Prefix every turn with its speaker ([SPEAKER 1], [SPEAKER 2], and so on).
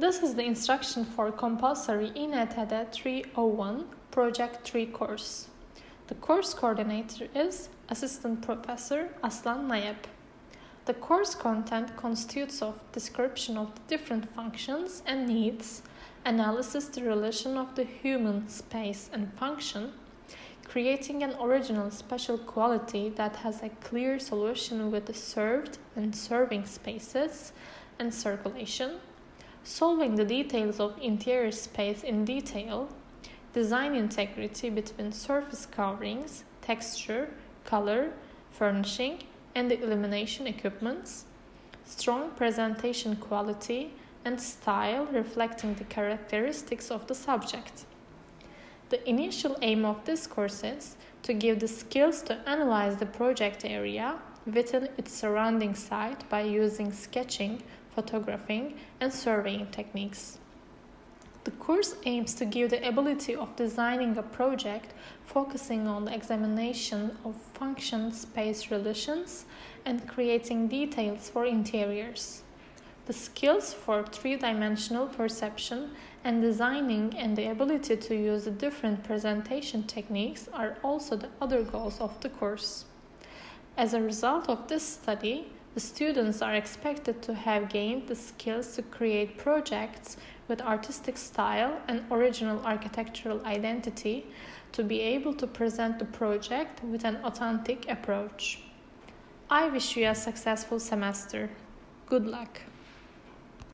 [SPEAKER 1] This is the instruction for compulsory INTD 301 Project 3 course. The course coordinator is Assistant Professor Aslan Nayeb. The course content constitutes of description of the different functions and needs, analysis the relation of the human space and function, creating an original special quality that has a clear solution with the served and serving spaces and circulation, solving the details of interior space in detail, design integrity between surface coverings, texture, color, furnishing, and the illumination equipments, strong presentation quality, and style reflecting the characteristics of the subject. The initial aim of this course is to give the skills to analyze the project area within its surrounding site by using sketching, photographing, and surveying techniques. The course aims to give the ability of designing a project focusing on the examination of function space relations and creating details for interiors. The skills for three dimensional perception and designing and the ability to use the different presentation techniques are also the other goals of the course. As a result of this study, students are expected to have gained the skills to create projects with artistic style and original architectural identity to be able to present the project with an authentic approach. I wish you a successful semester. Good luck.